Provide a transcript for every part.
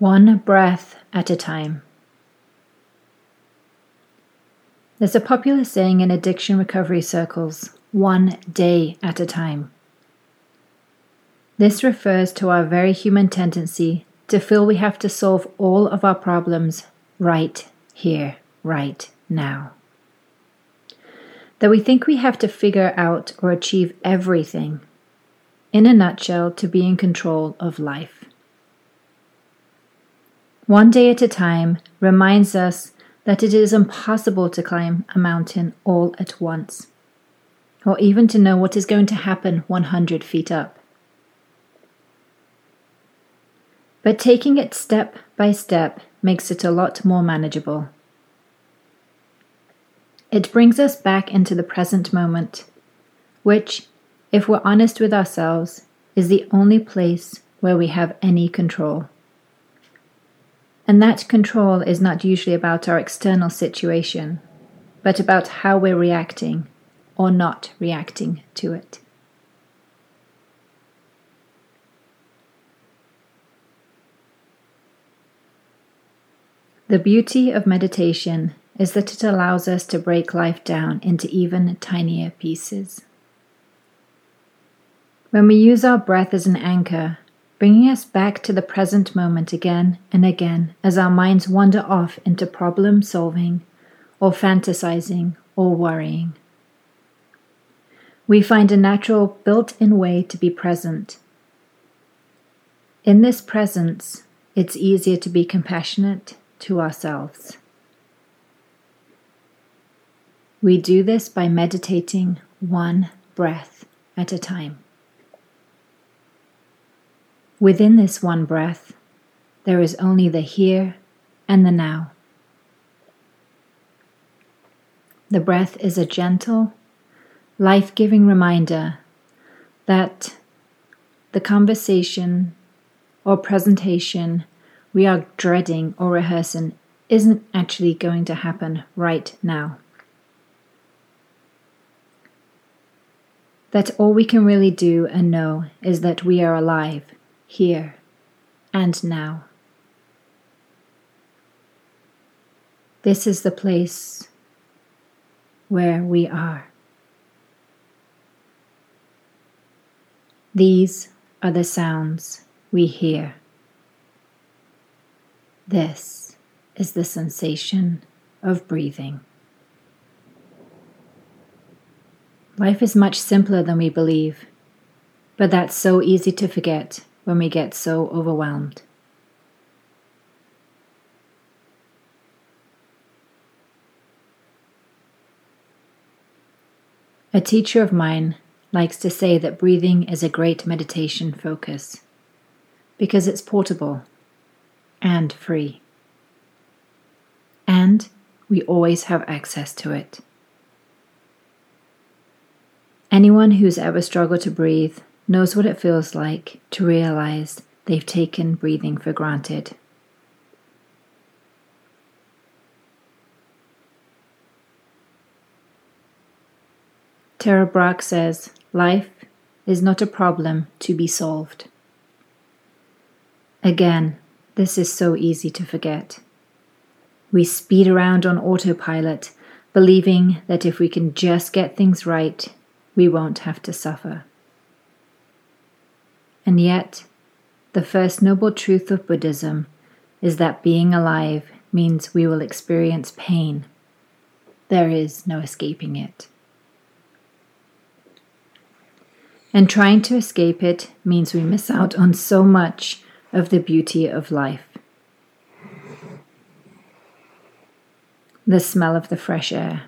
One breath at a time. There's a popular saying in addiction recovery circles one day at a time. This refers to our very human tendency to feel we have to solve all of our problems right here, right now. That we think we have to figure out or achieve everything, in a nutshell, to be in control of life. One day at a time reminds us that it is impossible to climb a mountain all at once, or even to know what is going to happen 100 feet up. But taking it step by step makes it a lot more manageable. It brings us back into the present moment, which, if we're honest with ourselves, is the only place where we have any control. And that control is not usually about our external situation, but about how we're reacting or not reacting to it. The beauty of meditation is that it allows us to break life down into even tinier pieces. When we use our breath as an anchor, bringing us back to the present moment again and again as our minds wander off into problem solving or fantasizing or worrying. We find a natural built in way to be present. In this presence, it's easier to be compassionate to ourselves. We do this by meditating one breath at a time. Within this one breath, there is only the here and the now. The breath is a gentle, life giving reminder that the conversation or presentation we are dreading or rehearsing isn't actually going to happen right now. That all we can really do and know is that we are alive here and now. This is the place where we are. These are the sounds we hear. This is the sensation of breathing. Life is much simpler than we believe, but that's so easy to forget when we get so overwhelmed. A teacher of mine likes to say that breathing is a great meditation focus because it's portable and free. And we always have access to it. Anyone who's ever struggled to breathe knows what it feels like to realize they've taken breathing for granted. Tara Brach says, Life is not a problem to be solved. Again, this is so easy to forget. We speed around on autopilot, believing that if we can just get things right, we won't have to suffer. And yet, the first noble truth of Buddhism is that being alive means we will experience pain. There is no escaping it. And trying to escape it means we miss out on so much of the beauty of life. The smell of the fresh air,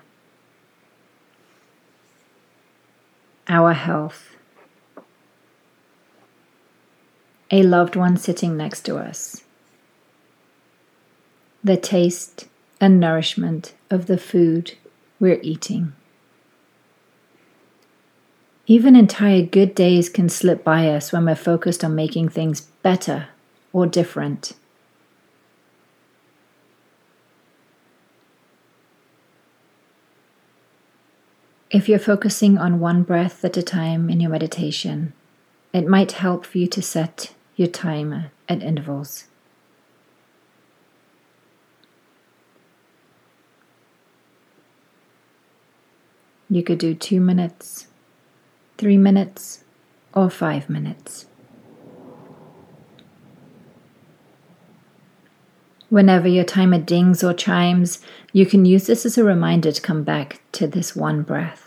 our health, a loved one sitting next to us. The taste and nourishment of the food we're eating. Even entire good days can slip by us when we're focused on making things better or different. If you're focusing on one breath at a time in your meditation, it might help for you to set your timer at intervals. You could do two minutes, three minutes, or five minutes. Whenever your timer dings or chimes, you can use this as a reminder to come back to this one breath.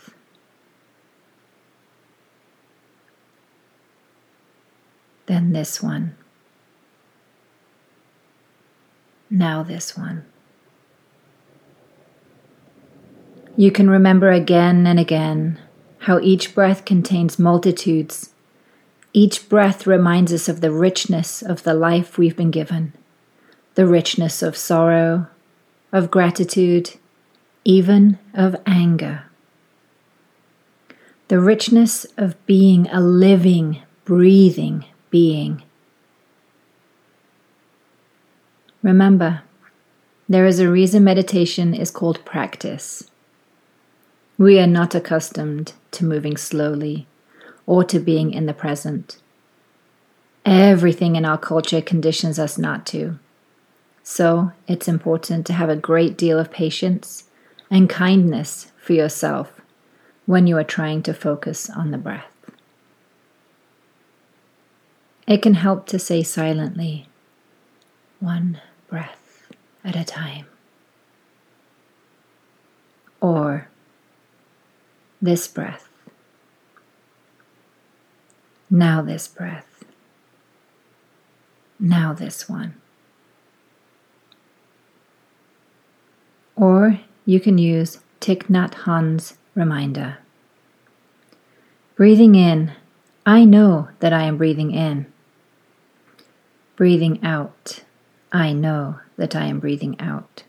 Then this one. Now this one. You can remember again and again how each breath contains multitudes. Each breath reminds us of the richness of the life we've been given the richness of sorrow, of gratitude, even of anger. The richness of being a living, breathing being. Remember, there is a reason meditation is called practice. We are not accustomed to moving slowly or to being in the present. Everything in our culture conditions us not to. So it's important to have a great deal of patience and kindness for yourself when you are trying to focus on the breath. It can help to say silently, one breath at a time. Or this breath. Now this breath. Now this one. Or you can use Thich Nhat Hanh's reminder. Breathing in, I know that I am breathing in. Breathing out, I know that I am breathing out.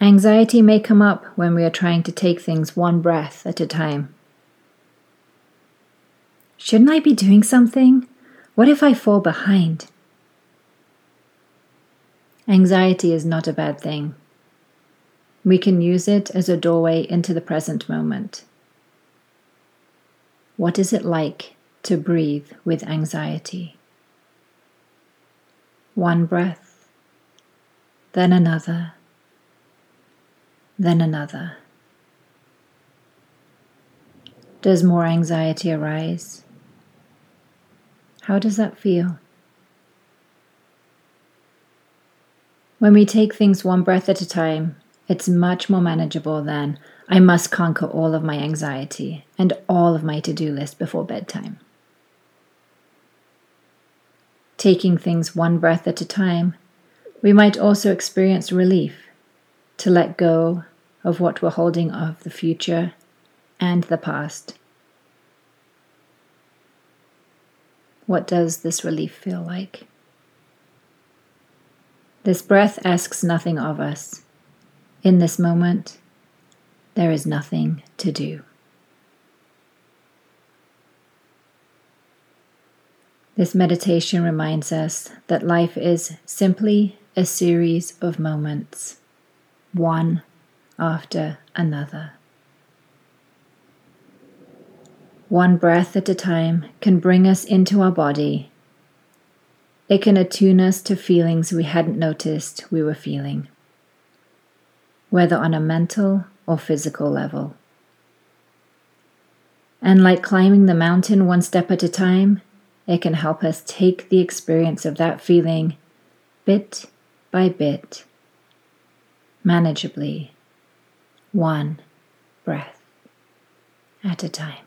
Anxiety may come up when we are trying to take things one breath at a time. Shouldn't I be doing something? What if I fall behind? Anxiety is not a bad thing. We can use it as a doorway into the present moment. What is it like to breathe with anxiety? One breath, then another, then another. Does more anxiety arise? How does that feel? When we take things one breath at a time, it's much more manageable than I must conquer all of my anxiety and all of my to do list before bedtime. Taking things one breath at a time, we might also experience relief to let go of what we're holding of the future and the past. What does this relief feel like? This breath asks nothing of us. In this moment, there is nothing to do. This meditation reminds us that life is simply a series of moments, one after another. One breath at a time can bring us into our body it can attune us to feelings we hadn't noticed we were feeling, whether on a mental or physical level. And like climbing the mountain one step at a time, it can help us take the experience of that feeling bit by bit, manageably, one breath at a time.